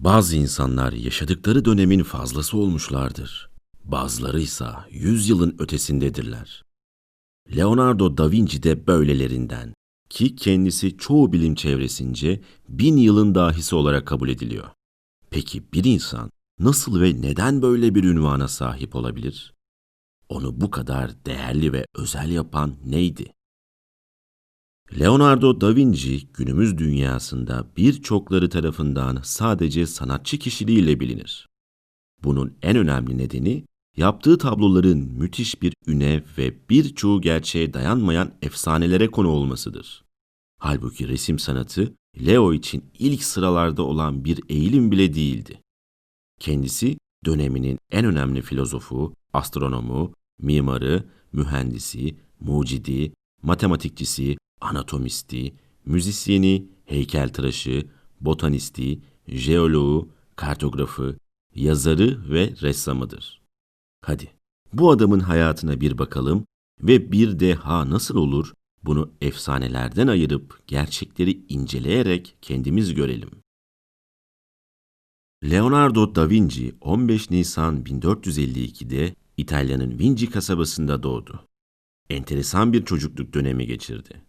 Bazı insanlar yaşadıkları dönemin fazlası olmuşlardır. Bazıları ise yüz yılın ötesindedirler. Leonardo da Vinci de böylelerinden ki kendisi çoğu bilim çevresince bin yılın dahisi olarak kabul ediliyor. Peki bir insan nasıl ve neden böyle bir ünvana sahip olabilir? Onu bu kadar değerli ve özel yapan neydi? Leonardo da Vinci günümüz dünyasında birçokları tarafından sadece sanatçı kişiliğiyle bilinir. Bunun en önemli nedeni yaptığı tabloların müthiş bir üne ve birçoğu gerçeğe dayanmayan efsanelere konu olmasıdır. Halbuki resim sanatı Leo için ilk sıralarda olan bir eğilim bile değildi. Kendisi döneminin en önemli filozofu, astronomu, mimarı, mühendisi, mucidi, matematikçisi, anatomisti, müzisyeni, heykeltıraşı, botanisti, jeoloğu, kartografı, yazarı ve ressamıdır. Hadi bu adamın hayatına bir bakalım ve bir deha nasıl olur bunu efsanelerden ayırıp gerçekleri inceleyerek kendimiz görelim. Leonardo da Vinci 15 Nisan 1452'de İtalya'nın Vinci kasabasında doğdu. Enteresan bir çocukluk dönemi geçirdi.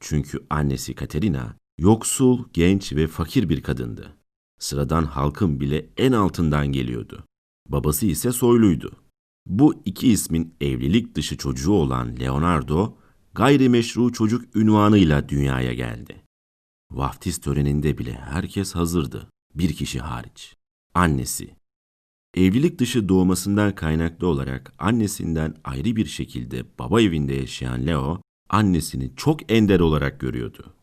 Çünkü annesi Caterina yoksul, genç ve fakir bir kadındı. Sıradan halkın bile en altından geliyordu. Babası ise soyluydu. Bu iki ismin evlilik dışı çocuğu olan Leonardo, gayrimeşru çocuk ünvanıyla dünyaya geldi. Vaftiz töreninde bile herkes hazırdı, bir kişi hariç. Annesi. Evlilik dışı doğmasından kaynaklı olarak annesinden ayrı bir şekilde baba evinde yaşayan Leo, annesini çok ender olarak görüyordu.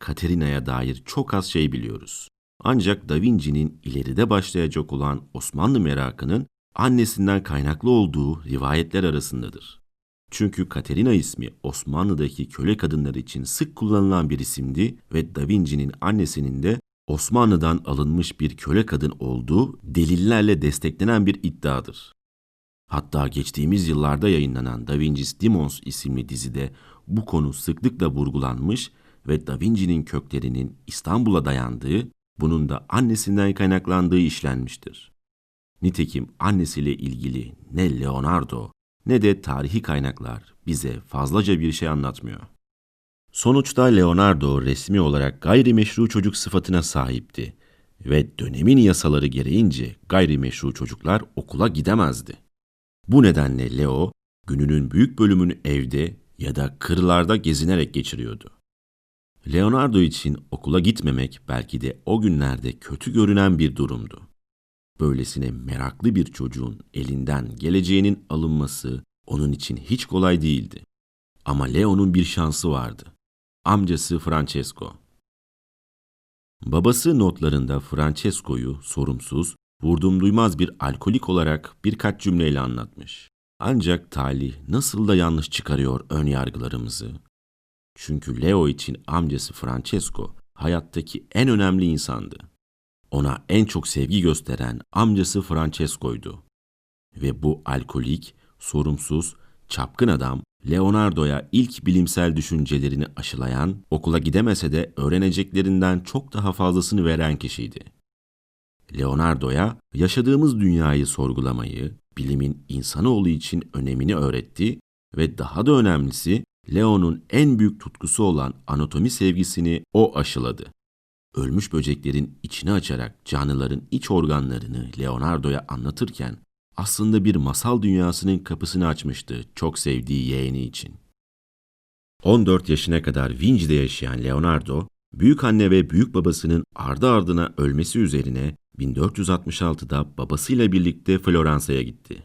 Katerina'ya dair çok az şey biliyoruz. Ancak Da Vinci'nin ileride başlayacak olan Osmanlı merakının annesinden kaynaklı olduğu rivayetler arasındadır. Çünkü Katerina ismi Osmanlı'daki köle kadınlar için sık kullanılan bir isimdi ve Da Vinci'nin annesinin de Osmanlı'dan alınmış bir köle kadın olduğu delillerle desteklenen bir iddiadır. Hatta geçtiğimiz yıllarda yayınlanan Da Vinci's Demons isimli dizide bu konu sıklıkla vurgulanmış ve Da Vinci'nin köklerinin İstanbul'a dayandığı, bunun da annesinden kaynaklandığı işlenmiştir. Nitekim annesiyle ilgili ne Leonardo ne de tarihi kaynaklar bize fazlaca bir şey anlatmıyor. Sonuçta Leonardo resmi olarak gayrimeşru çocuk sıfatına sahipti ve dönemin yasaları gereğince gayrimeşru çocuklar okula gidemezdi. Bu nedenle Leo gününün büyük bölümünü evde ya da kırlarda gezinerek geçiriyordu. Leonardo için okula gitmemek belki de o günlerde kötü görünen bir durumdu. Böylesine meraklı bir çocuğun elinden geleceğinin alınması onun için hiç kolay değildi. Ama Leo'nun bir şansı vardı. Amcası Francesco. Babası notlarında Francesco'yu sorumsuz, vurdum duymaz bir alkolik olarak birkaç cümleyle anlatmış. Ancak talih nasıl da yanlış çıkarıyor ön yargılarımızı. Çünkü Leo için amcası Francesco hayattaki en önemli insandı. Ona en çok sevgi gösteren amcası Francesco'ydu. Ve bu alkolik, sorumsuz, çapkın adam Leonardo'ya ilk bilimsel düşüncelerini aşılayan, okula gidemese de öğreneceklerinden çok daha fazlasını veren kişiydi. Leonardo'ya yaşadığımız dünyayı sorgulamayı, bilimin insanoğlu için önemini öğretti ve daha da önemlisi Leo'nun en büyük tutkusu olan anatomi sevgisini o aşıladı. Ölmüş böceklerin içini açarak canlıların iç organlarını Leonardo'ya anlatırken aslında bir masal dünyasının kapısını açmıştı çok sevdiği yeğeni için. 14 yaşına kadar Vinci'de yaşayan Leonardo, büyük anne ve büyük babasının ardı ardına ölmesi üzerine 1466'da babasıyla birlikte Floransa'ya gitti.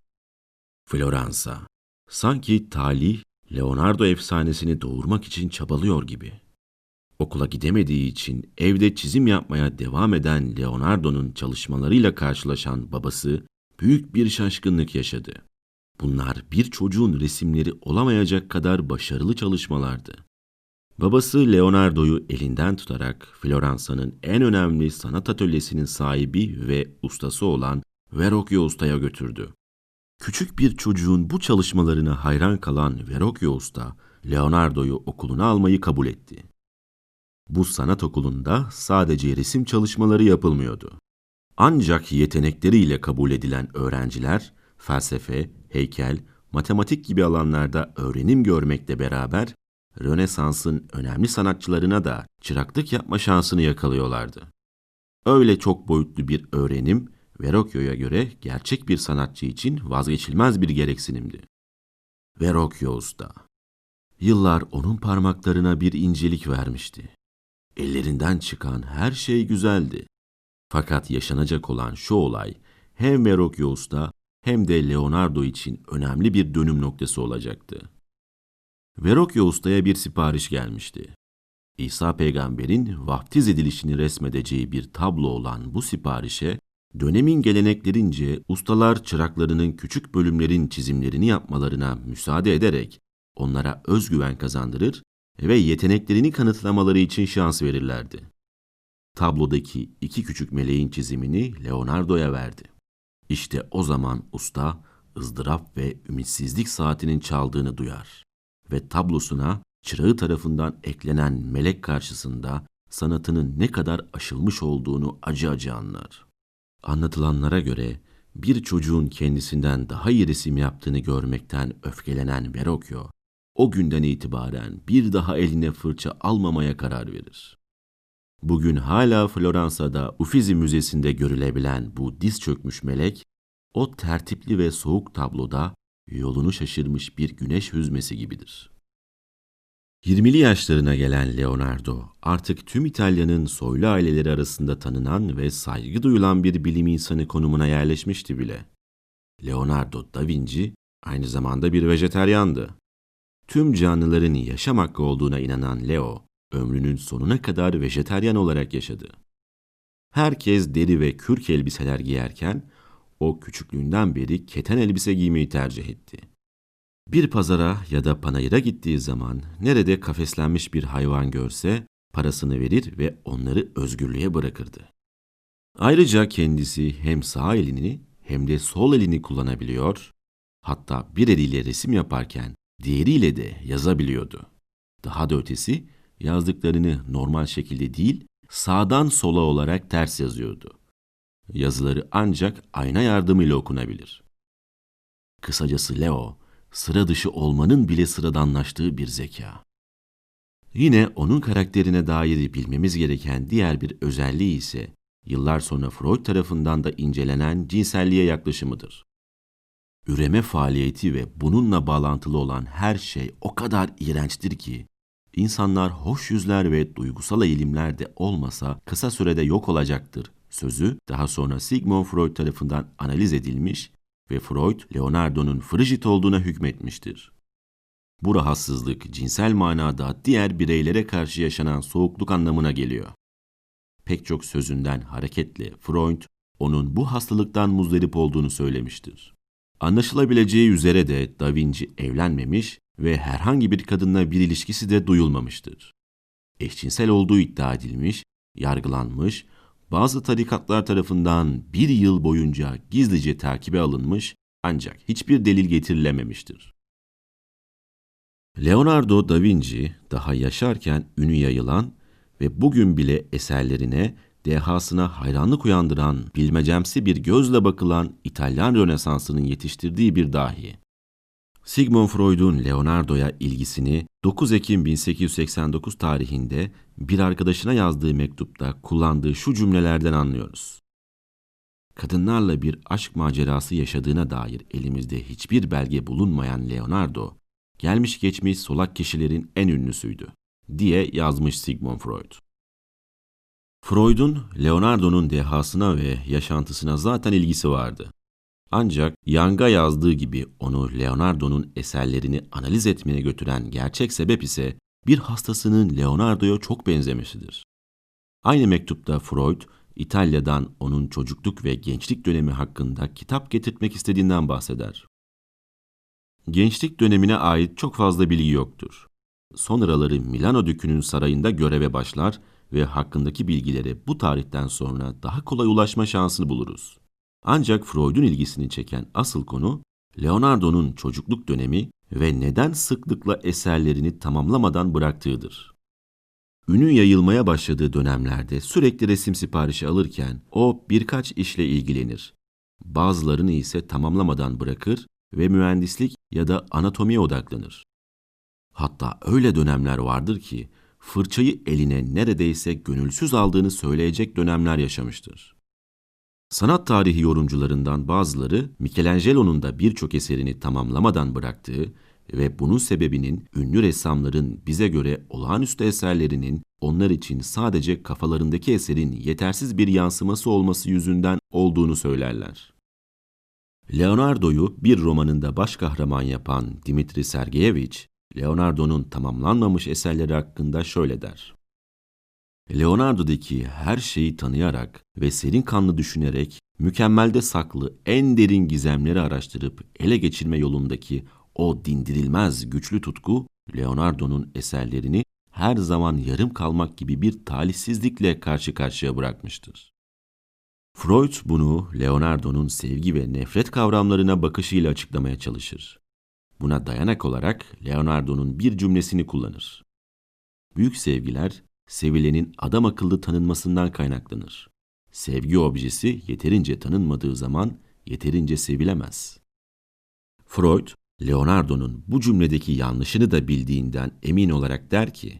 Floransa, sanki talih Leonardo efsanesini doğurmak için çabalıyor gibi. Okula gidemediği için evde çizim yapmaya devam eden Leonardo'nun çalışmalarıyla karşılaşan babası büyük bir şaşkınlık yaşadı. Bunlar bir çocuğun resimleri olamayacak kadar başarılı çalışmalardı. Babası Leonardo'yu elinden tutarak Floransa'nın en önemli sanat atölyesinin sahibi ve ustası olan Verrocchio Usta'ya götürdü. Küçük bir çocuğun bu çalışmalarına hayran kalan Verrocchio Usta, Leonardo'yu okuluna almayı kabul etti. Bu sanat okulunda sadece resim çalışmaları yapılmıyordu. Ancak yetenekleriyle kabul edilen öğrenciler felsefe, heykel, matematik gibi alanlarda öğrenim görmekle beraber Rönesans'ın önemli sanatçılarına da çıraklık yapma şansını yakalıyorlardı. Öyle çok boyutlu bir öğrenim Verrocchio'ya göre gerçek bir sanatçı için vazgeçilmez bir gereksinimdi. Verrocchio Usta Yıllar onun parmaklarına bir incelik vermişti. Ellerinden çıkan her şey güzeldi. Fakat yaşanacak olan şu olay hem Verrocchio Usta hem de Leonardo için önemli bir dönüm noktası olacaktı. Verrocchio Usta'ya bir sipariş gelmişti. İsa peygamberin vaftiz edilişini resmedeceği bir tablo olan bu siparişe, dönemin geleneklerince ustalar çıraklarının küçük bölümlerin çizimlerini yapmalarına müsaade ederek onlara özgüven kazandırır ve yeteneklerini kanıtlamaları için şans verirlerdi. Tablodaki iki küçük meleğin çizimini Leonardo'ya verdi. İşte o zaman usta ızdırap ve ümitsizlik saatinin çaldığını duyar ve tablosuna çırağı tarafından eklenen melek karşısında sanatının ne kadar aşılmış olduğunu acı acı anlar. Anlatılanlara göre bir çocuğun kendisinden daha iyi resim yaptığını görmekten öfkelenen Verrocchio, o günden itibaren bir daha eline fırça almamaya karar verir. Bugün hala Floransa'da Uffizi Müzesi'nde görülebilen bu diz çökmüş melek, o tertipli ve soğuk tabloda yolunu şaşırmış bir güneş hüzmesi gibidir. 20'li yaşlarına gelen Leonardo artık tüm İtalya'nın soylu aileleri arasında tanınan ve saygı duyulan bir bilim insanı konumuna yerleşmişti bile. Leonardo da Vinci aynı zamanda bir vejeteryandı. Tüm canlıların yaşam hakkı olduğuna inanan Leo, ömrünün sonuna kadar vejeteryan olarak yaşadı. Herkes deri ve kürk elbiseler giyerken, o küçüklüğünden beri keten elbise giymeyi tercih etti. Bir pazara ya da panayıra gittiği zaman nerede kafeslenmiş bir hayvan görse parasını verir ve onları özgürlüğe bırakırdı. Ayrıca kendisi hem sağ elini hem de sol elini kullanabiliyor, hatta bir eliyle resim yaparken diğeriyle de yazabiliyordu. Daha da ötesi yazdıklarını normal şekilde değil, sağdan sola olarak ters yazıyordu. Yazıları ancak ayna yardımıyla okunabilir. Kısacası Leo, sıra dışı olmanın bile sıradanlaştığı bir zeka. Yine onun karakterine dair bilmemiz gereken diğer bir özelliği ise yıllar sonra Freud tarafından da incelenen cinselliğe yaklaşımıdır. Üreme faaliyeti ve bununla bağlantılı olan her şey o kadar iğrençtir ki insanlar hoş yüzler ve duygusal eğilimler de olmasa kısa sürede yok olacaktır sözü daha sonra Sigmund Freud tarafından analiz edilmiş ve Freud, Leonardo'nun frijit olduğuna hükmetmiştir. Bu rahatsızlık cinsel manada diğer bireylere karşı yaşanan soğukluk anlamına geliyor. Pek çok sözünden hareketle Freud, onun bu hastalıktan muzdarip olduğunu söylemiştir. Anlaşılabileceği üzere de Da Vinci evlenmemiş ve herhangi bir kadınla bir ilişkisi de duyulmamıştır. Eşcinsel olduğu iddia edilmiş, yargılanmış bazı tarikatlar tarafından bir yıl boyunca gizlice takibe alınmış ancak hiçbir delil getirilememiştir. Leonardo da Vinci daha yaşarken ünü yayılan ve bugün bile eserlerine dehasına hayranlık uyandıran bilmecemsi bir gözle bakılan İtalyan Rönesansı'nın yetiştirdiği bir dahi. Sigmund Freud'un Leonardo'ya ilgisini 9 Ekim 1889 tarihinde bir arkadaşına yazdığı mektupta kullandığı şu cümlelerden anlıyoruz. Kadınlarla bir aşk macerası yaşadığına dair elimizde hiçbir belge bulunmayan Leonardo, gelmiş geçmiş solak kişilerin en ünlüsüydü, diye yazmış Sigmund Freud. Freud'un Leonardo'nun dehasına ve yaşantısına zaten ilgisi vardı. Ancak Young'a yazdığı gibi onu Leonardo'nun eserlerini analiz etmeye götüren gerçek sebep ise bir hastasının Leonardo'ya çok benzemesidir. Aynı mektupta Freud, İtalya'dan onun çocukluk ve gençlik dönemi hakkında kitap getirtmek istediğinden bahseder. Gençlik dönemine ait çok fazla bilgi yoktur. Sonraları Milano Dükü'nün sarayında göreve başlar ve hakkındaki bilgilere bu tarihten sonra daha kolay ulaşma şansını buluruz. Ancak Freud'un ilgisini çeken asıl konu Leonardo'nun çocukluk dönemi ve neden sıklıkla eserlerini tamamlamadan bıraktığıdır. ünü yayılmaya başladığı dönemlerde sürekli resim siparişi alırken o birkaç işle ilgilenir. Bazılarını ise tamamlamadan bırakır ve mühendislik ya da anatomiye odaklanır. Hatta öyle dönemler vardır ki fırçayı eline neredeyse gönülsüz aldığını söyleyecek dönemler yaşamıştır. Sanat tarihi yorumcularından bazıları Michelangelo'nun da birçok eserini tamamlamadan bıraktığı ve bunun sebebinin ünlü ressamların bize göre olağanüstü eserlerinin onlar için sadece kafalarındaki eserin yetersiz bir yansıması olması yüzünden olduğunu söylerler. Leonardo'yu bir romanında baş kahraman yapan Dimitri Sergeyevich, Leonardo'nun tamamlanmamış eserleri hakkında şöyle der. Leonardo'daki her şeyi tanıyarak ve serin kanlı düşünerek mükemmelde saklı en derin gizemleri araştırıp ele geçirme yolundaki o dindirilmez güçlü tutku Leonardo'nun eserlerini her zaman yarım kalmak gibi bir talihsizlikle karşı karşıya bırakmıştır. Freud bunu Leonardo'nun sevgi ve nefret kavramlarına bakışıyla açıklamaya çalışır. Buna dayanak olarak Leonardo'nun bir cümlesini kullanır. Büyük sevgiler, sevilenin adam akıllı tanınmasından kaynaklanır. Sevgi objesi yeterince tanınmadığı zaman yeterince sevilemez. Freud, Leonardo'nun bu cümledeki yanlışını da bildiğinden emin olarak der ki,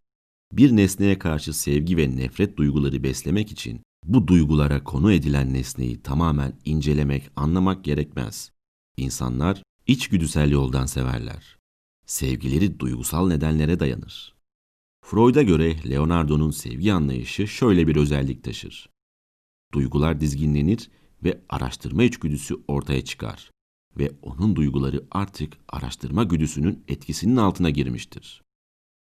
bir nesneye karşı sevgi ve nefret duyguları beslemek için bu duygulara konu edilen nesneyi tamamen incelemek, anlamak gerekmez. İnsanlar içgüdüsel yoldan severler. Sevgileri duygusal nedenlere dayanır. Freud'a göre Leonardo'nun sevgi anlayışı şöyle bir özellik taşır. Duygular dizginlenir ve araştırma içgüdüsü ortaya çıkar ve onun duyguları artık araştırma güdüsünün etkisinin altına girmiştir.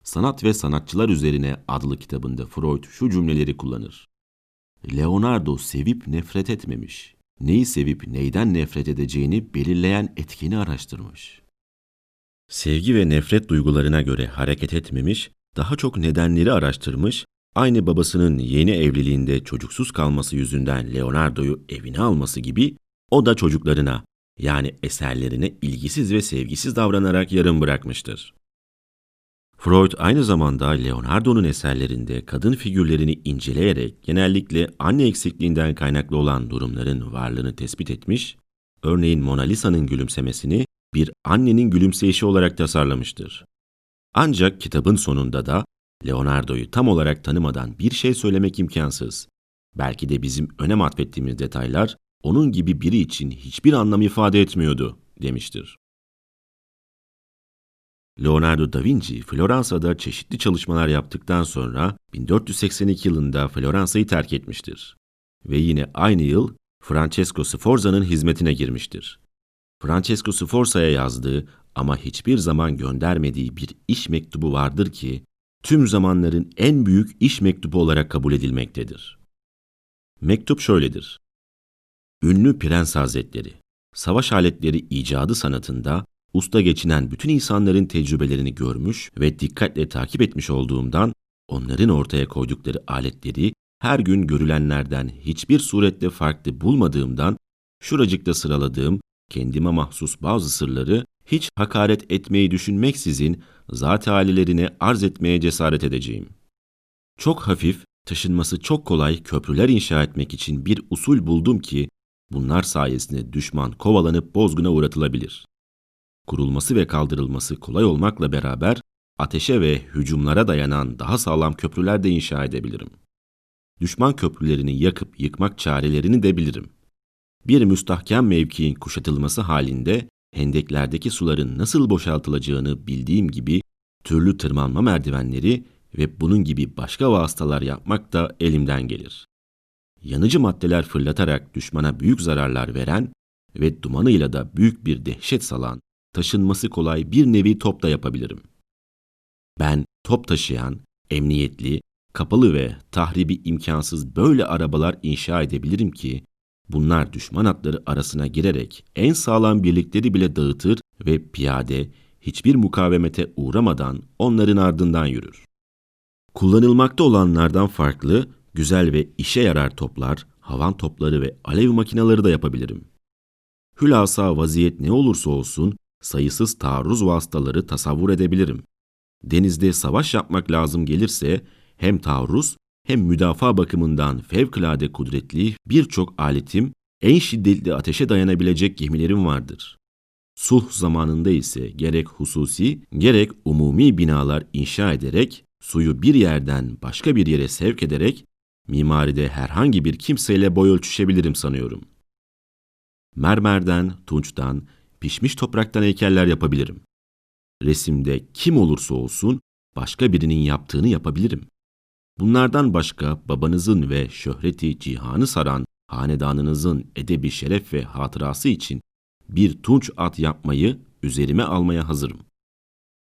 Sanat ve Sanatçılar Üzerine adlı kitabında Freud şu cümleleri kullanır. Leonardo sevip nefret etmemiş. Neyi sevip neyden nefret edeceğini belirleyen etkeni araştırmış. Sevgi ve nefret duygularına göre hareket etmemiş, daha çok nedenleri araştırmış, aynı babasının yeni evliliğinde çocuksuz kalması yüzünden Leonardo'yu evine alması gibi o da çocuklarına yani eserlerine ilgisiz ve sevgisiz davranarak yarım bırakmıştır. Freud aynı zamanda Leonardo'nun eserlerinde kadın figürlerini inceleyerek genellikle anne eksikliğinden kaynaklı olan durumların varlığını tespit etmiş, örneğin Mona Lisa'nın gülümsemesini bir annenin gülümseyişi olarak tasarlamıştır. Ancak kitabın sonunda da Leonardo'yu tam olarak tanımadan bir şey söylemek imkansız. Belki de bizim önem atfettiğimiz detaylar onun gibi biri için hiçbir anlam ifade etmiyordu demiştir. Leonardo da Vinci, Floransa'da çeşitli çalışmalar yaptıktan sonra 1482 yılında Floransa'yı terk etmiştir. Ve yine aynı yıl Francesco Sforza'nın hizmetine girmiştir. Francesco Sforza'ya yazdığı ama hiçbir zaman göndermediği bir iş mektubu vardır ki, tüm zamanların en büyük iş mektubu olarak kabul edilmektedir. Mektup şöyledir. Ünlü Prens Hazretleri, savaş aletleri icadı sanatında usta geçinen bütün insanların tecrübelerini görmüş ve dikkatle takip etmiş olduğumdan onların ortaya koydukları aletleri her gün görülenlerden hiçbir surette farklı bulmadığımdan şuracıkta sıraladığım kendime mahsus bazı sırları hiç hakaret etmeyi düşünmeksizin zat halilerine arz etmeye cesaret edeceğim. Çok hafif, taşınması çok kolay köprüler inşa etmek için bir usul buldum ki bunlar sayesinde düşman kovalanıp bozguna uğratılabilir kurulması ve kaldırılması kolay olmakla beraber ateşe ve hücumlara dayanan daha sağlam köprüler de inşa edebilirim. Düşman köprülerini yakıp yıkmak çarelerini de bilirim. Bir müstahkem mevkiin kuşatılması halinde hendeklerdeki suların nasıl boşaltılacağını bildiğim gibi türlü tırmanma merdivenleri ve bunun gibi başka vasıtalar yapmak da elimden gelir. Yanıcı maddeler fırlatarak düşmana büyük zararlar veren ve dumanıyla da büyük bir dehşet salan taşınması kolay bir nevi top da yapabilirim. Ben top taşıyan, emniyetli, kapalı ve tahribi imkansız böyle arabalar inşa edebilirim ki bunlar düşman atları arasına girerek en sağlam birlikleri bile dağıtır ve piyade hiçbir mukavemete uğramadan onların ardından yürür. Kullanılmakta olanlardan farklı, güzel ve işe yarar toplar, havan topları ve alev makinaları da yapabilirim. Hülasa vaziyet ne olursa olsun sayısız taarruz vasıtaları tasavvur edebilirim. Denizde savaş yapmak lazım gelirse hem taarruz hem müdafaa bakımından fevkalade kudretli birçok aletim, en şiddetli ateşe dayanabilecek gemilerim vardır. Sulh zamanında ise gerek hususi gerek umumi binalar inşa ederek suyu bir yerden başka bir yere sevk ederek mimaride herhangi bir kimseyle boy ölçüşebilirim sanıyorum. Mermerden, tunçtan, pişmiş topraktan heykeller yapabilirim. Resimde kim olursa olsun başka birinin yaptığını yapabilirim. Bunlardan başka babanızın ve şöhreti cihanı saran hanedanınızın edebi şeref ve hatırası için bir tunç at yapmayı üzerime almaya hazırım.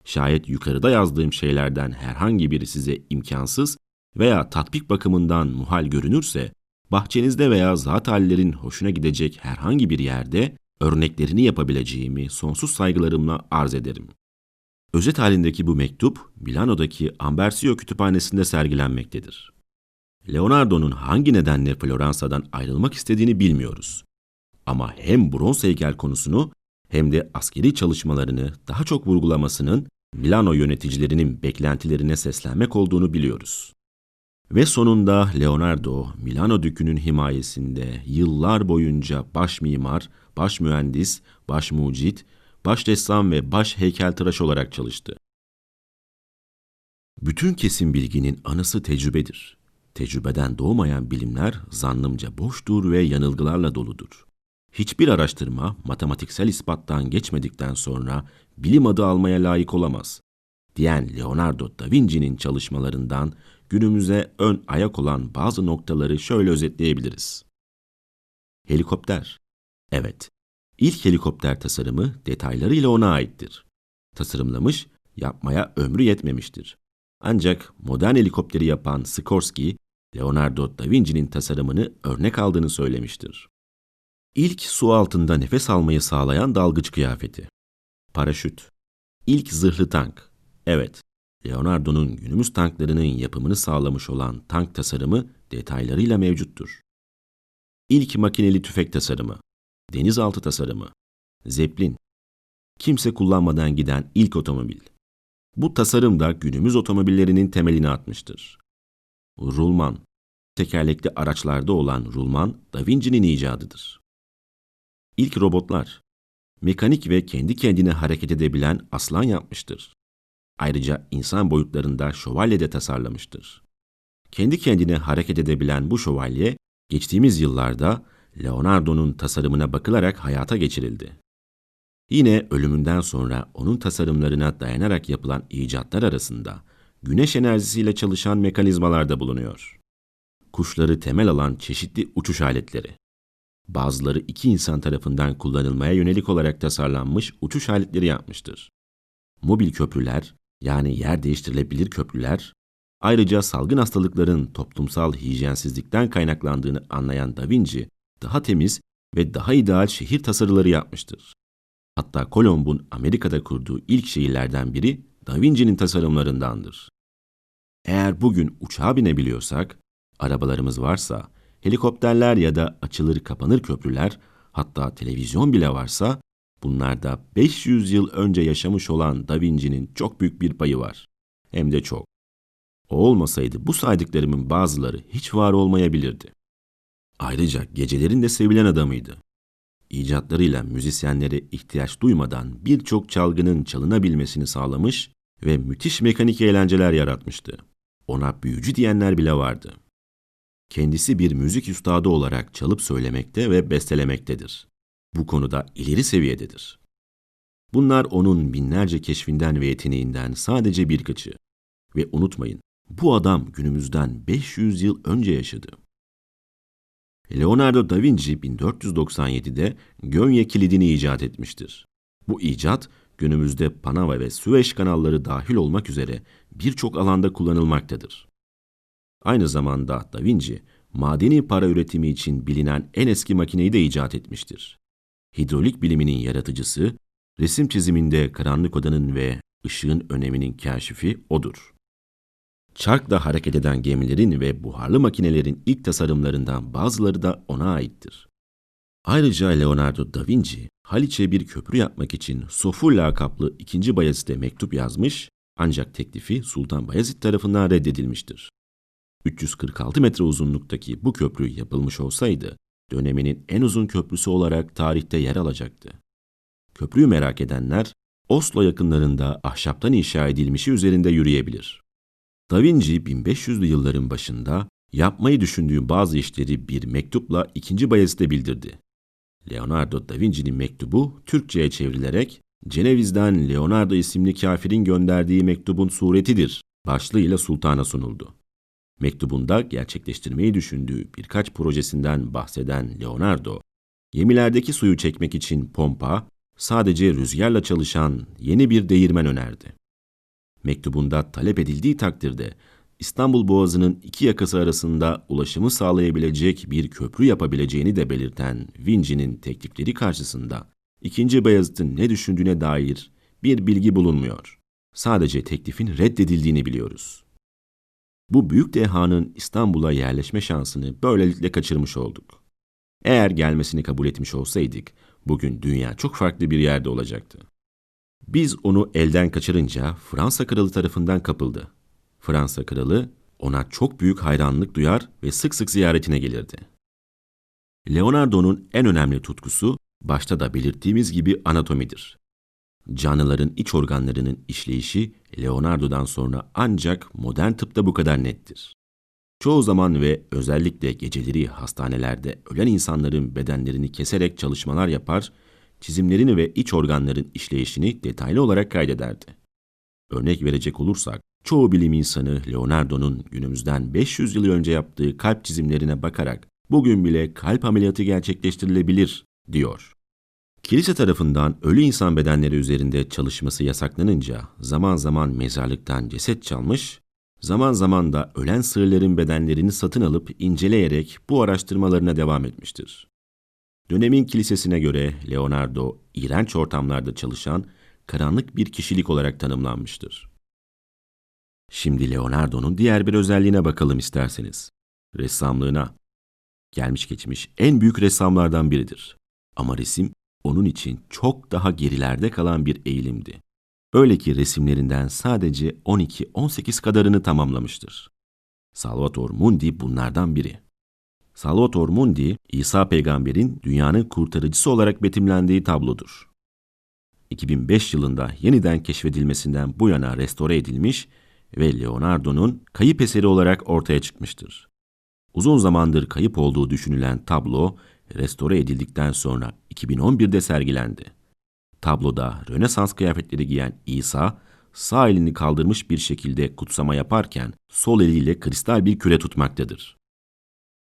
Şayet yukarıda yazdığım şeylerden herhangi biri size imkansız veya tatbik bakımından muhal görünürse, bahçenizde veya zat hallerin hoşuna gidecek herhangi bir yerde örneklerini yapabileceğimi sonsuz saygılarımla arz ederim. Özet halindeki bu mektup, Milano'daki Ambersio kütüphanesinde sergilenmektedir. Leonardo'nun hangi nedenle Floransa'dan ayrılmak istediğini bilmiyoruz. Ama hem bronz heykel konusunu hem de askeri çalışmalarını daha çok vurgulamasının Milano yöneticilerinin beklentilerine seslenmek olduğunu biliyoruz. Ve sonunda Leonardo, Milano dükünün himayesinde yıllar boyunca baş mimar, baş mühendis, baş mucit, baş ressam ve baş heykeltıraş olarak çalıştı. Bütün kesin bilginin anası tecrübedir. Tecrübeden doğmayan bilimler zannımca boştur ve yanılgılarla doludur. Hiçbir araştırma matematiksel ispattan geçmedikten sonra bilim adı almaya layık olamaz. Diyen Leonardo da Vinci'nin çalışmalarından günümüze ön ayak olan bazı noktaları şöyle özetleyebiliriz. Helikopter. Evet, ilk helikopter tasarımı detaylarıyla ona aittir. Tasarımlamış, yapmaya ömrü yetmemiştir. Ancak modern helikopteri yapan Sikorsky, Leonardo da Vinci'nin tasarımını örnek aldığını söylemiştir. İlk su altında nefes almayı sağlayan dalgıç kıyafeti. Paraşüt. İlk zırhlı tank. Evet, Leonardo'nun günümüz tanklarının yapımını sağlamış olan tank tasarımı detaylarıyla mevcuttur. İlk makineli tüfek tasarımı. Denizaltı tasarımı. Zeppelin. Kimse kullanmadan giden ilk otomobil. Bu tasarım da günümüz otomobillerinin temelini atmıştır. Rulman. Tekerlekli araçlarda olan rulman Da Vinci'nin icadıdır. İlk robotlar. Mekanik ve kendi kendine hareket edebilen aslan yapmıştır. Ayrıca insan boyutlarında şövalye de tasarlamıştır. Kendi kendine hareket edebilen bu şövalye, geçtiğimiz yıllarda Leonardo'nun tasarımına bakılarak hayata geçirildi. Yine ölümünden sonra onun tasarımlarına dayanarak yapılan icatlar arasında güneş enerjisiyle çalışan mekanizmalar da bulunuyor. Kuşları temel alan çeşitli uçuş aletleri. Bazıları iki insan tarafından kullanılmaya yönelik olarak tasarlanmış uçuş aletleri yapmıştır. Mobil köprüler, yani yer değiştirilebilir köprüler, ayrıca salgın hastalıkların toplumsal hijyensizlikten kaynaklandığını anlayan Da Vinci, daha temiz ve daha ideal şehir tasarıları yapmıştır. Hatta Kolomb'un Amerika'da kurduğu ilk şehirlerden biri Da Vinci'nin tasarımlarındandır. Eğer bugün uçağa binebiliyorsak, arabalarımız varsa, helikopterler ya da açılır kapanır köprüler, hatta televizyon bile varsa, bunlarda 500 yıl önce yaşamış olan Da Vinci'nin çok büyük bir payı var. Hem de çok. O olmasaydı bu saydıklarımın bazıları hiç var olmayabilirdi. Ayrıca gecelerin de sevilen adamıydı. İcatlarıyla müzisyenlere ihtiyaç duymadan birçok çalgının çalınabilmesini sağlamış ve müthiş mekanik eğlenceler yaratmıştı. Ona büyücü diyenler bile vardı. Kendisi bir müzik üstadı olarak çalıp söylemekte ve bestelemektedir. Bu konuda ileri seviyededir. Bunlar onun binlerce keşfinden ve yeteneğinden sadece birkaçı. Ve unutmayın, bu adam günümüzden 500 yıl önce yaşadı. Leonardo da Vinci 1497'de Gönye kilidini icat etmiştir. Bu icat günümüzde Panama ve Süveyş kanalları dahil olmak üzere birçok alanda kullanılmaktadır. Aynı zamanda Da Vinci, madeni para üretimi için bilinen en eski makineyi de icat etmiştir. Hidrolik biliminin yaratıcısı, resim çiziminde karanlık odanın ve ışığın öneminin kaşifi odur. Çarkla hareket eden gemilerin ve buharlı makinelerin ilk tasarımlarından bazıları da ona aittir. Ayrıca Leonardo da Vinci, Haliç'e bir köprü yapmak için Sofur lakaplı 2. Bayezid'e mektup yazmış ancak teklifi Sultan Bayezid tarafından reddedilmiştir. 346 metre uzunluktaki bu köprü yapılmış olsaydı, döneminin en uzun köprüsü olarak tarihte yer alacaktı. Köprüyü merak edenler, Oslo yakınlarında ahşaptan inşa edilmişi üzerinde yürüyebilir. Da Vinci 1500'lü yılların başında yapmayı düşündüğü bazı işleri bir mektupla 2. Bayezid'e bildirdi. Leonardo da Vinci'nin mektubu Türkçe'ye çevrilerek Ceneviz'den Leonardo isimli kafirin gönderdiği mektubun suretidir başlığıyla sultana sunuldu. Mektubunda gerçekleştirmeyi düşündüğü birkaç projesinden bahseden Leonardo, gemilerdeki suyu çekmek için pompa, sadece rüzgarla çalışan yeni bir değirmen önerdi. Mektubunda talep edildiği takdirde İstanbul Boğazı'nın iki yakası arasında ulaşımı sağlayabilecek bir köprü yapabileceğini de belirten Vinci'nin teklifleri karşısında ikinci Bayezid'in ne düşündüğüne dair bir bilgi bulunmuyor. Sadece teklifin reddedildiğini biliyoruz. Bu büyük dehanın İstanbul'a yerleşme şansını böylelikle kaçırmış olduk. Eğer gelmesini kabul etmiş olsaydık, bugün dünya çok farklı bir yerde olacaktı. Biz onu elden kaçırınca Fransa kralı tarafından kapıldı. Fransa kralı ona çok büyük hayranlık duyar ve sık sık ziyaretine gelirdi. Leonardo'nun en önemli tutkusu başta da belirttiğimiz gibi anatomidir. Canlıların iç organlarının işleyişi Leonardo'dan sonra ancak modern tıpta bu kadar nettir. Çoğu zaman ve özellikle geceleri hastanelerde ölen insanların bedenlerini keserek çalışmalar yapar, çizimlerini ve iç organların işleyişini detaylı olarak kaydederdi. Örnek verecek olursak, çoğu bilim insanı Leonardo'nun günümüzden 500 yıl önce yaptığı kalp çizimlerine bakarak bugün bile kalp ameliyatı gerçekleştirilebilir diyor. Kilise tarafından ölü insan bedenleri üzerinde çalışması yasaklanınca zaman zaman mezarlıktan ceset çalmış, zaman zaman da ölen sığırların bedenlerini satın alıp inceleyerek bu araştırmalarına devam etmiştir. Dönemin kilisesine göre Leonardo, iğrenç ortamlarda çalışan karanlık bir kişilik olarak tanımlanmıştır. Şimdi Leonardo'nun diğer bir özelliğine bakalım isterseniz. Ressamlığına. Gelmiş geçmiş en büyük ressamlardan biridir. Ama resim onun için çok daha gerilerde kalan bir eğilimdi. Öyle ki resimlerinden sadece 12-18 kadarını tamamlamıştır. Salvator Mundi bunlardan biri. Salvator Mundi, İsa peygamberin dünyanın kurtarıcısı olarak betimlendiği tablodur. 2005 yılında yeniden keşfedilmesinden bu yana restore edilmiş ve Leonardo'nun kayıp eseri olarak ortaya çıkmıştır. Uzun zamandır kayıp olduğu düşünülen tablo, restore edildikten sonra 2011'de sergilendi. Tabloda Rönesans kıyafetleri giyen İsa, sağ elini kaldırmış bir şekilde kutsama yaparken sol eliyle kristal bir küre tutmaktadır.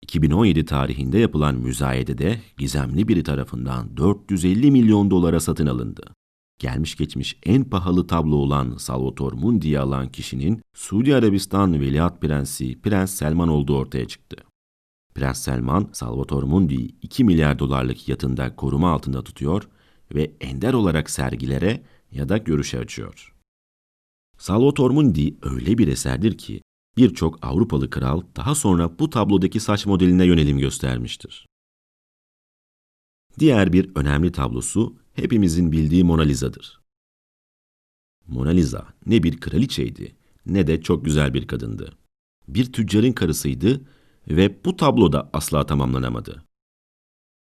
2017 tarihinde yapılan müzayedede gizemli biri tarafından 450 milyon dolara satın alındı. Gelmiş geçmiş en pahalı tablo olan Salvator Mundi'yi alan kişinin Suudi Arabistan Veliaht Prensi Prens Selman olduğu ortaya çıktı. Prens Selman, Salvator Mundi'yi 2 milyar dolarlık yatında koruma altında tutuyor ve ender olarak sergilere ya da görüşe açıyor. Salvator Mundi öyle bir eserdir ki birçok Avrupalı kral daha sonra bu tablodaki saç modeline yönelim göstermiştir. Diğer bir önemli tablosu hepimizin bildiği Mona Lisa'dır. Mona Lisa ne bir kraliçeydi ne de çok güzel bir kadındı. Bir tüccarın karısıydı ve bu tablo da asla tamamlanamadı.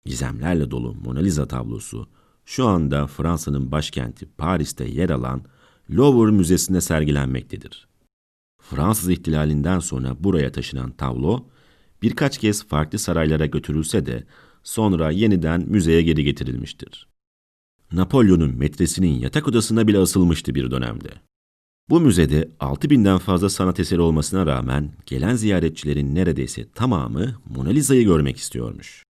Gizemlerle dolu Mona Lisa tablosu şu anda Fransa'nın başkenti Paris'te yer alan Louvre Müzesi'nde sergilenmektedir. Fransız ihtilalinden sonra buraya taşınan tablo birkaç kez farklı saraylara götürülse de sonra yeniden müzeye geri getirilmiştir. Napolyon'un metresinin yatak odasına bile asılmıştı bir dönemde. Bu müzede 6000'den fazla sanat eseri olmasına rağmen gelen ziyaretçilerin neredeyse tamamı Mona Lisa'yı görmek istiyormuş.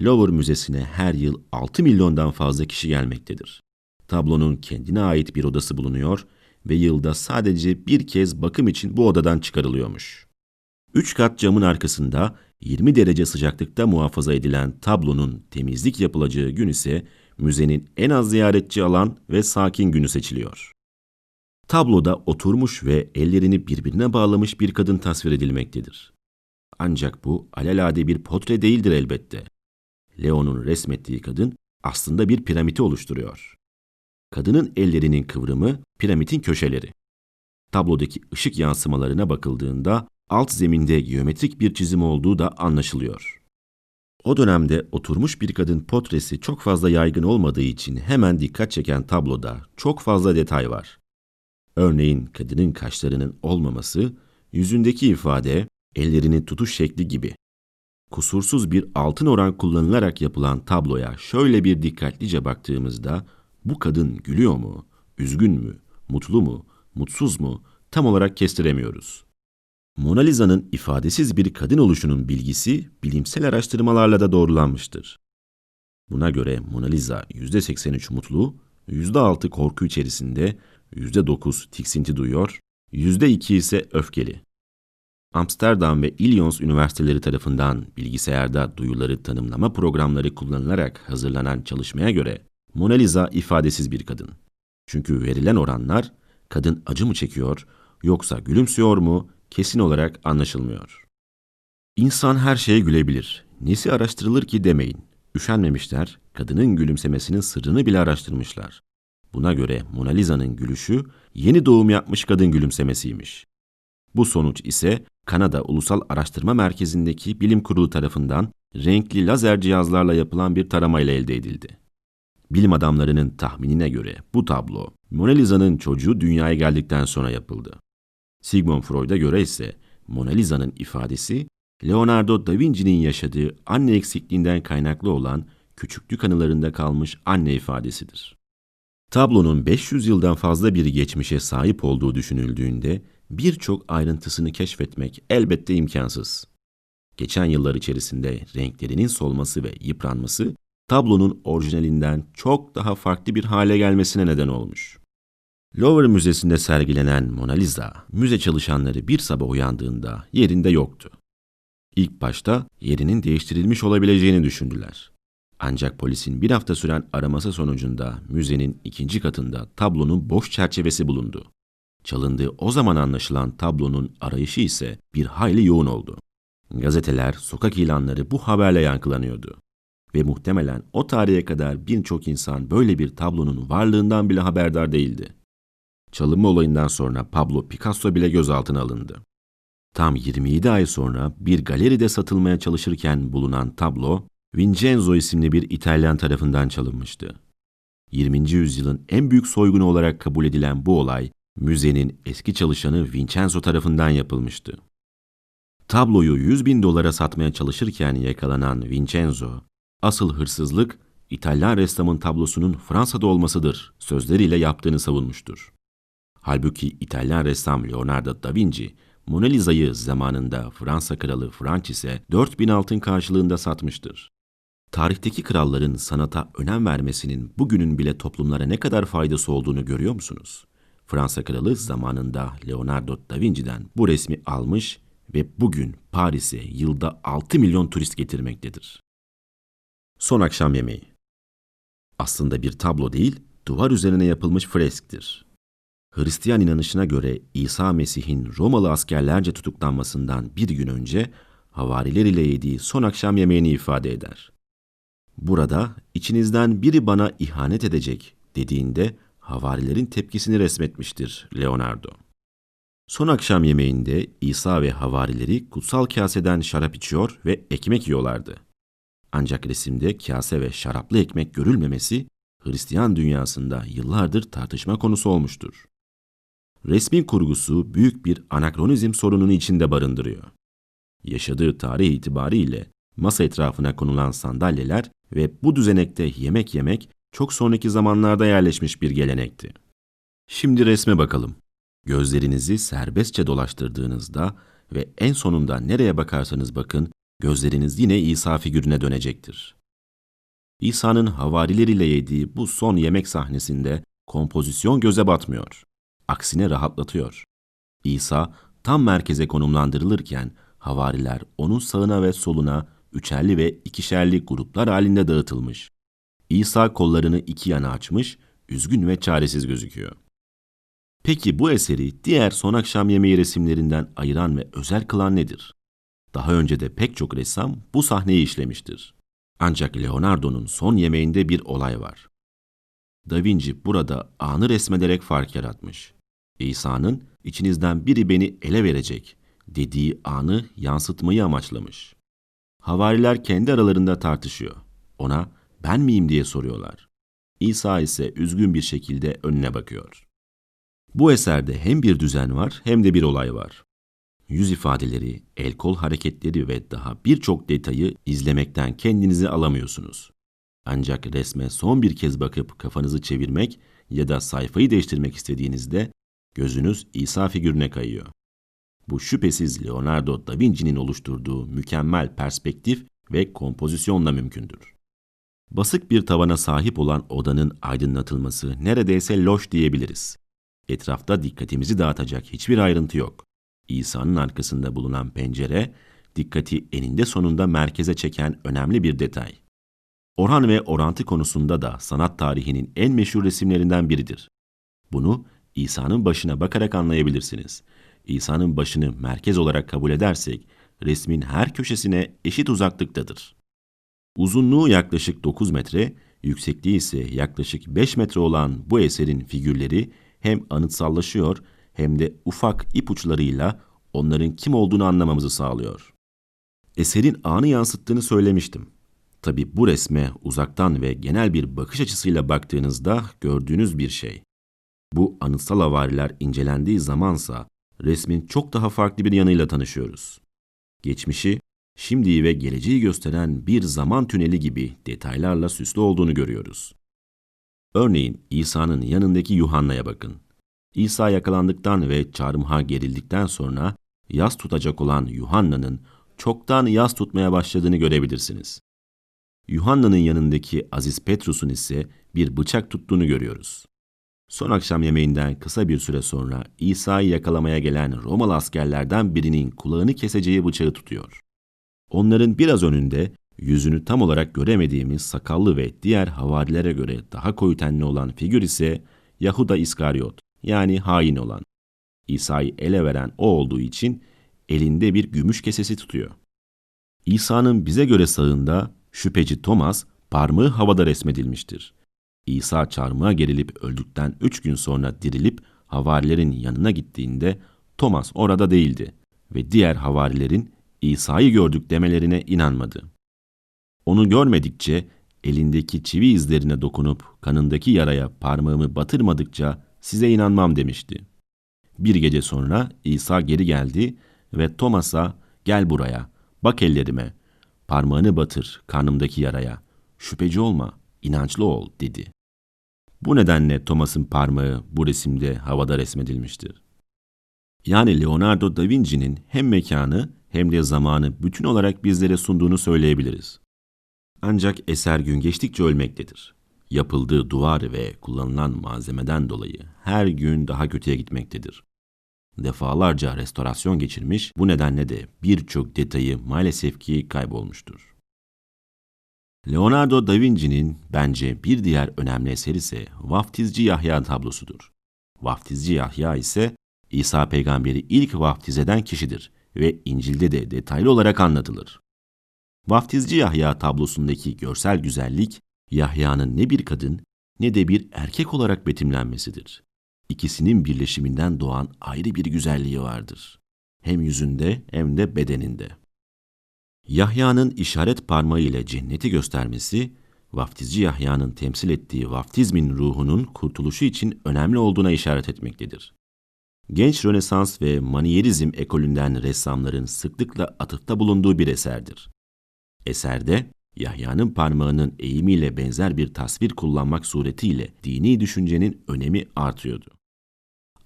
Louvre Müzesi'ne her yıl 6 milyondan fazla kişi gelmektedir. Tablonun kendine ait bir odası bulunuyor ve yılda sadece bir kez bakım için bu odadan çıkarılıyormuş. Üç kat camın arkasında 20 derece sıcaklıkta muhafaza edilen tablonun temizlik yapılacağı gün ise müzenin en az ziyaretçi alan ve sakin günü seçiliyor. Tabloda oturmuş ve ellerini birbirine bağlamış bir kadın tasvir edilmektedir. Ancak bu alelade bir portre değildir elbette. Leo'nun resmettiği kadın aslında bir piramiti oluşturuyor. Kadının ellerinin kıvrımı piramitin köşeleri. Tablodaki ışık yansımalarına bakıldığında alt zeminde geometrik bir çizim olduğu da anlaşılıyor. O dönemde oturmuş bir kadın portresi çok fazla yaygın olmadığı için hemen dikkat çeken tabloda çok fazla detay var. Örneğin kadının kaşlarının olmaması, yüzündeki ifade, ellerinin tutuş şekli gibi. Kusursuz bir altın oran kullanılarak yapılan tabloya şöyle bir dikkatlice baktığımızda bu kadın gülüyor mu, üzgün mü, mutlu mu, mutsuz mu tam olarak kestiremiyoruz. Mona Lisa'nın ifadesiz bir kadın oluşunun bilgisi bilimsel araştırmalarla da doğrulanmıştır. Buna göre Mona Lisa %83 mutlu, %6 korku içerisinde, %9 tiksinti duyuyor, %2 ise öfkeli. Amsterdam ve Illinois Üniversiteleri tarafından bilgisayarda duyuları tanımlama programları kullanılarak hazırlanan çalışmaya göre Mona Lisa ifadesiz bir kadın. Çünkü verilen oranlar kadın acı mı çekiyor yoksa gülümsüyor mu kesin olarak anlaşılmıyor. İnsan her şeye gülebilir. Nesi araştırılır ki demeyin. Üşenmemişler, kadının gülümsemesinin sırrını bile araştırmışlar. Buna göre Mona Lisa'nın gülüşü yeni doğum yapmış kadın gülümsemesiymiş. Bu sonuç ise Kanada Ulusal Araştırma Merkezi'ndeki bilim kurulu tarafından renkli lazer cihazlarla yapılan bir taramayla elde edildi. Bilim adamlarının tahminine göre bu tablo Mona Lisa'nın çocuğu dünyaya geldikten sonra yapıldı. Sigmund Freud'a göre ise Mona Lisa'nın ifadesi Leonardo da Vinci'nin yaşadığı anne eksikliğinden kaynaklı olan küçüklük anılarında kalmış anne ifadesidir. Tablonun 500 yıldan fazla bir geçmişe sahip olduğu düşünüldüğünde birçok ayrıntısını keşfetmek elbette imkansız. Geçen yıllar içerisinde renklerinin solması ve yıpranması tablonun orijinalinden çok daha farklı bir hale gelmesine neden olmuş. Louvre Müzesi'nde sergilenen Mona Lisa, müze çalışanları bir sabah uyandığında yerinde yoktu. İlk başta yerinin değiştirilmiş olabileceğini düşündüler. Ancak polisin bir hafta süren araması sonucunda müzenin ikinci katında tablonun boş çerçevesi bulundu. Çalındığı o zaman anlaşılan tablonun arayışı ise bir hayli yoğun oldu. Gazeteler, sokak ilanları bu haberle yankılanıyordu. Ve muhtemelen o tarihe kadar birçok insan böyle bir tablonun varlığından bile haberdar değildi. Çalınma olayından sonra Pablo Picasso bile gözaltına alındı. Tam 27 ay sonra bir galeride satılmaya çalışırken bulunan tablo, Vincenzo isimli bir İtalyan tarafından çalınmıştı. 20. yüzyılın en büyük soygunu olarak kabul edilen bu olay, müzenin eski çalışanı Vincenzo tarafından yapılmıştı. Tabloyu 100 bin dolara satmaya çalışırken yakalanan Vincenzo, asıl hırsızlık İtalyan ressamın tablosunun Fransa'da olmasıdır sözleriyle yaptığını savunmuştur. Halbuki İtalyan ressam Leonardo da Vinci, Mona Lisa'yı zamanında Fransa kralı Francis'e 4000 altın karşılığında satmıştır. Tarihteki kralların sanata önem vermesinin bugünün bile toplumlara ne kadar faydası olduğunu görüyor musunuz? Fransa kralı zamanında Leonardo da Vinci'den bu resmi almış ve bugün Paris'e yılda 6 milyon turist getirmektedir. Son akşam yemeği. Aslında bir tablo değil, duvar üzerine yapılmış fresktir. Hristiyan inanışına göre İsa Mesih'in Romalı askerlerce tutuklanmasından bir gün önce havariler ile yediği son akşam yemeğini ifade eder. Burada içinizden biri bana ihanet edecek dediğinde havarilerin tepkisini resmetmiştir Leonardo. Son akşam yemeğinde İsa ve havarileri kutsal kaseden şarap içiyor ve ekmek yiyorlardı. Ancak resimde kase ve şaraplı ekmek görülmemesi Hristiyan dünyasında yıllardır tartışma konusu olmuştur. Resmin kurgusu büyük bir anakronizm sorununu içinde barındırıyor. Yaşadığı tarih itibariyle masa etrafına konulan sandalyeler ve bu düzenekte yemek yemek çok sonraki zamanlarda yerleşmiş bir gelenekti. Şimdi resme bakalım. Gözlerinizi serbestçe dolaştırdığınızda ve en sonunda nereye bakarsanız bakın, gözleriniz yine İsa figürüne dönecektir. İsa'nın havarileriyle yediği bu son yemek sahnesinde kompozisyon göze batmıyor. Aksine rahatlatıyor. İsa tam merkeze konumlandırılırken havariler onun sağına ve soluna üçerli ve ikişerli gruplar halinde dağıtılmış. İsa kollarını iki yana açmış, üzgün ve çaresiz gözüküyor. Peki bu eseri diğer son akşam yemeği resimlerinden ayıran ve özel kılan nedir? Daha önce de pek çok ressam bu sahneyi işlemiştir. Ancak Leonardo'nun son yemeğinde bir olay var. Da Vinci burada anı resmederek fark yaratmış. İsa'nın içinizden biri beni ele verecek, dediği anı yansıtmayı amaçlamış. Havariler kendi aralarında tartışıyor. Ona ben miyim diye soruyorlar. İsa ise üzgün bir şekilde önüne bakıyor. Bu eserde hem bir düzen var hem de bir olay var. Yüz ifadeleri, el kol hareketleri ve daha birçok detayı izlemekten kendinizi alamıyorsunuz. Ancak resme son bir kez bakıp kafanızı çevirmek ya da sayfayı değiştirmek istediğinizde gözünüz İsa figürüne kayıyor. Bu şüphesiz Leonardo da Vinci'nin oluşturduğu mükemmel perspektif ve kompozisyonla mümkündür. Basık bir tavana sahip olan odanın aydınlatılması neredeyse loş diyebiliriz. Etrafta dikkatimizi dağıtacak hiçbir ayrıntı yok. İsa'nın arkasında bulunan pencere, dikkati eninde sonunda merkeze çeken önemli bir detay. Orhan ve orantı konusunda da sanat tarihinin en meşhur resimlerinden biridir. Bunu İsa'nın başına bakarak anlayabilirsiniz. İsa'nın başını merkez olarak kabul edersek, resmin her köşesine eşit uzaklıktadır. Uzunluğu yaklaşık 9 metre, yüksekliği ise yaklaşık 5 metre olan bu eserin figürleri hem anıtsallaşıyor hem de ufak ipuçlarıyla onların kim olduğunu anlamamızı sağlıyor. Eserin anı yansıttığını söylemiştim. Tabi bu resme uzaktan ve genel bir bakış açısıyla baktığınızda gördüğünüz bir şey. Bu anıtsal havariler incelendiği zamansa resmin çok daha farklı bir yanıyla tanışıyoruz. Geçmişi, şimdiyi ve geleceği gösteren bir zaman tüneli gibi detaylarla süslü olduğunu görüyoruz. Örneğin İsa'nın yanındaki Yuhanna'ya bakın. İsa yakalandıktan ve çarmıha gerildikten sonra yas tutacak olan Yuhanna'nın çoktan yas tutmaya başladığını görebilirsiniz. Yuhanna'nın yanındaki Aziz Petrus'un ise bir bıçak tuttuğunu görüyoruz. Son akşam yemeğinden kısa bir süre sonra İsa'yı yakalamaya gelen Romalı askerlerden birinin kulağını keseceği bıçağı tutuyor. Onların biraz önünde yüzünü tam olarak göremediğimiz sakallı ve diğer havarilere göre daha koyu tenli olan figür ise Yahuda İskaryot yani hain olan. İsa'yı ele veren o olduğu için elinde bir gümüş kesesi tutuyor. İsa'nın bize göre sağında şüpheci Thomas parmağı havada resmedilmiştir. İsa çarmıha gerilip öldükten üç gün sonra dirilip havarilerin yanına gittiğinde Thomas orada değildi ve diğer havarilerin İsa'yı gördük demelerine inanmadı. Onu görmedikçe elindeki çivi izlerine dokunup kanındaki yaraya parmağımı batırmadıkça size inanmam demişti. Bir gece sonra İsa geri geldi ve Thomas'a gel buraya, bak ellerime, parmağını batır karnımdaki yaraya, şüpheci olma, inançlı ol dedi. Bu nedenle Thomas'ın parmağı bu resimde havada resmedilmiştir. Yani Leonardo da Vinci'nin hem mekanı hem de zamanı bütün olarak bizlere sunduğunu söyleyebiliriz. Ancak eser gün geçtikçe ölmektedir. Yapıldığı duvar ve kullanılan malzemeden dolayı her gün daha kötüye gitmektedir. Defalarca restorasyon geçirmiş, bu nedenle de birçok detayı maalesef ki kaybolmuştur. Leonardo da Vinci'nin bence bir diğer önemli eseri ise Vaftizci Yahya tablosudur. Vaftizci Yahya ise İsa peygamberi ilk vaftiz eden kişidir ve İncil'de de detaylı olarak anlatılır. Vaftizci Yahya tablosundaki görsel güzellik, Yahya'nın ne bir kadın ne de bir erkek olarak betimlenmesidir. İkisinin birleşiminden doğan ayrı bir güzelliği vardır. Hem yüzünde hem de bedeninde. Yahya'nın işaret parmağı ile cenneti göstermesi, vaftizci Yahya'nın temsil ettiği vaftizmin ruhunun kurtuluşu için önemli olduğuna işaret etmektedir. Genç Rönesans ve Manierizm ekolünden ressamların sıklıkla atıfta bulunduğu bir eserdir. Eserde, Yahya'nın parmağının eğimiyle benzer bir tasvir kullanmak suretiyle dini düşüncenin önemi artıyordu.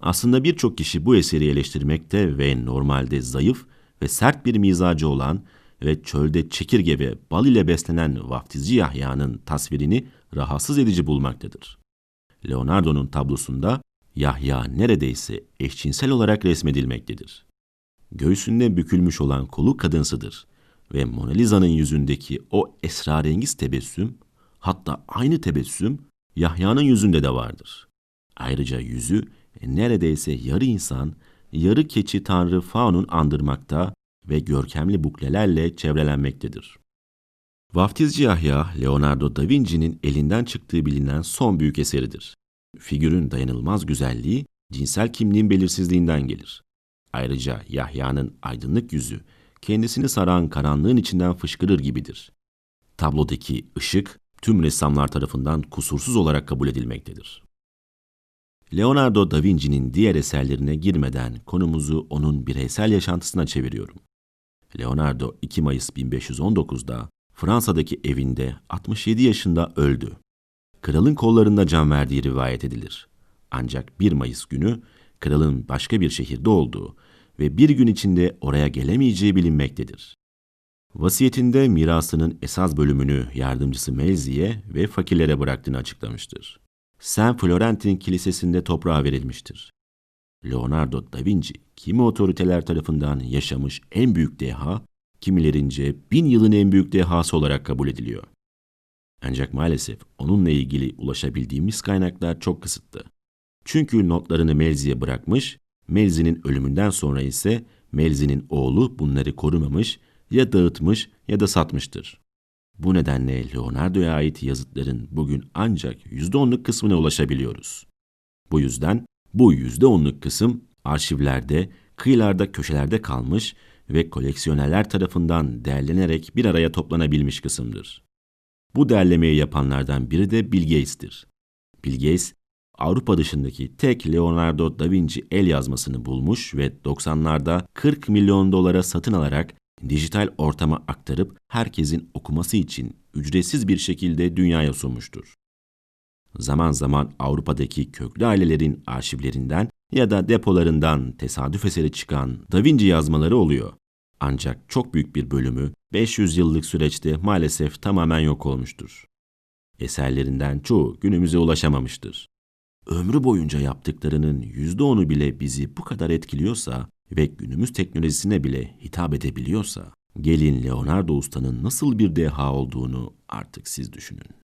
Aslında birçok kişi bu eseri eleştirmekte ve normalde zayıf ve sert bir mizacı olan ve çölde çekirge ve bal ile beslenen vaftizci Yahya'nın tasvirini rahatsız edici bulmaktadır. Leonardo'nun tablosunda Yahya neredeyse eşcinsel olarak resmedilmektedir. Göğsünde bükülmüş olan kolu kadınsıdır ve Mona Lisa'nın yüzündeki o esrarengiz tebessüm, hatta aynı tebessüm Yahya'nın yüzünde de vardır. Ayrıca yüzü neredeyse yarı insan, yarı keçi tanrı Faun'un andırmakta ve görkemli buklelerle çevrelenmektedir. Vaftizci Yahya, Leonardo da Vinci'nin elinden çıktığı bilinen son büyük eseridir. Figürün dayanılmaz güzelliği, cinsel kimliğin belirsizliğinden gelir. Ayrıca Yahya'nın aydınlık yüzü kendisini saran karanlığın içinden fışkırır gibidir. Tablodaki ışık tüm ressamlar tarafından kusursuz olarak kabul edilmektedir. Leonardo da Vinci'nin diğer eserlerine girmeden konumuzu onun bireysel yaşantısına çeviriyorum. Leonardo 2 Mayıs 1519'da Fransa'daki evinde 67 yaşında öldü. Kralın kollarında can verdiği rivayet edilir. Ancak 1 Mayıs günü kralın başka bir şehirde olduğu ve bir gün içinde oraya gelemeyeceği bilinmektedir. Vasiyetinde mirasının esas bölümünü yardımcısı Melzi'ye ve fakirlere bıraktığını açıklamıştır. Saint Florentin Kilisesi'nde toprağa verilmiştir. Leonardo da Vinci, kimi otoriteler tarafından yaşamış en büyük deha, kimilerince bin yılın en büyük dehası olarak kabul ediliyor. Ancak maalesef onunla ilgili ulaşabildiğimiz kaynaklar çok kısıtlı. Çünkü notlarını Melzi'ye bırakmış, Melzi'nin ölümünden sonra ise Melzi'nin oğlu bunları korumamış, ya dağıtmış ya da satmıştır. Bu nedenle Leonardo'ya ait yazıtların bugün ancak %10'luk kısmına ulaşabiliyoruz. Bu yüzden bu %10'luk kısım arşivlerde, kıyılarda, köşelerde kalmış ve koleksiyonerler tarafından derlenerek bir araya toplanabilmiş kısımdır. Bu derlemeyi yapanlardan biri de Bill Gates'tir. Bill Gates, Avrupa dışındaki tek Leonardo da Vinci el yazmasını bulmuş ve 90'larda 40 milyon dolara satın alarak dijital ortama aktarıp herkesin okuması için ücretsiz bir şekilde dünyaya sunmuştur. Zaman zaman Avrupa'daki köklü ailelerin arşivlerinden ya da depolarından tesadüf eseri çıkan Da Vinci yazmaları oluyor. Ancak çok büyük bir bölümü 500 yıllık süreçte maalesef tamamen yok olmuştur. Eserlerinden çoğu günümüze ulaşamamıştır. Ömrü boyunca yaptıklarının %10'u bile bizi bu kadar etkiliyorsa ve günümüz teknolojisine bile hitap edebiliyorsa, gelin Leonardo Usta'nın nasıl bir deha olduğunu artık siz düşünün.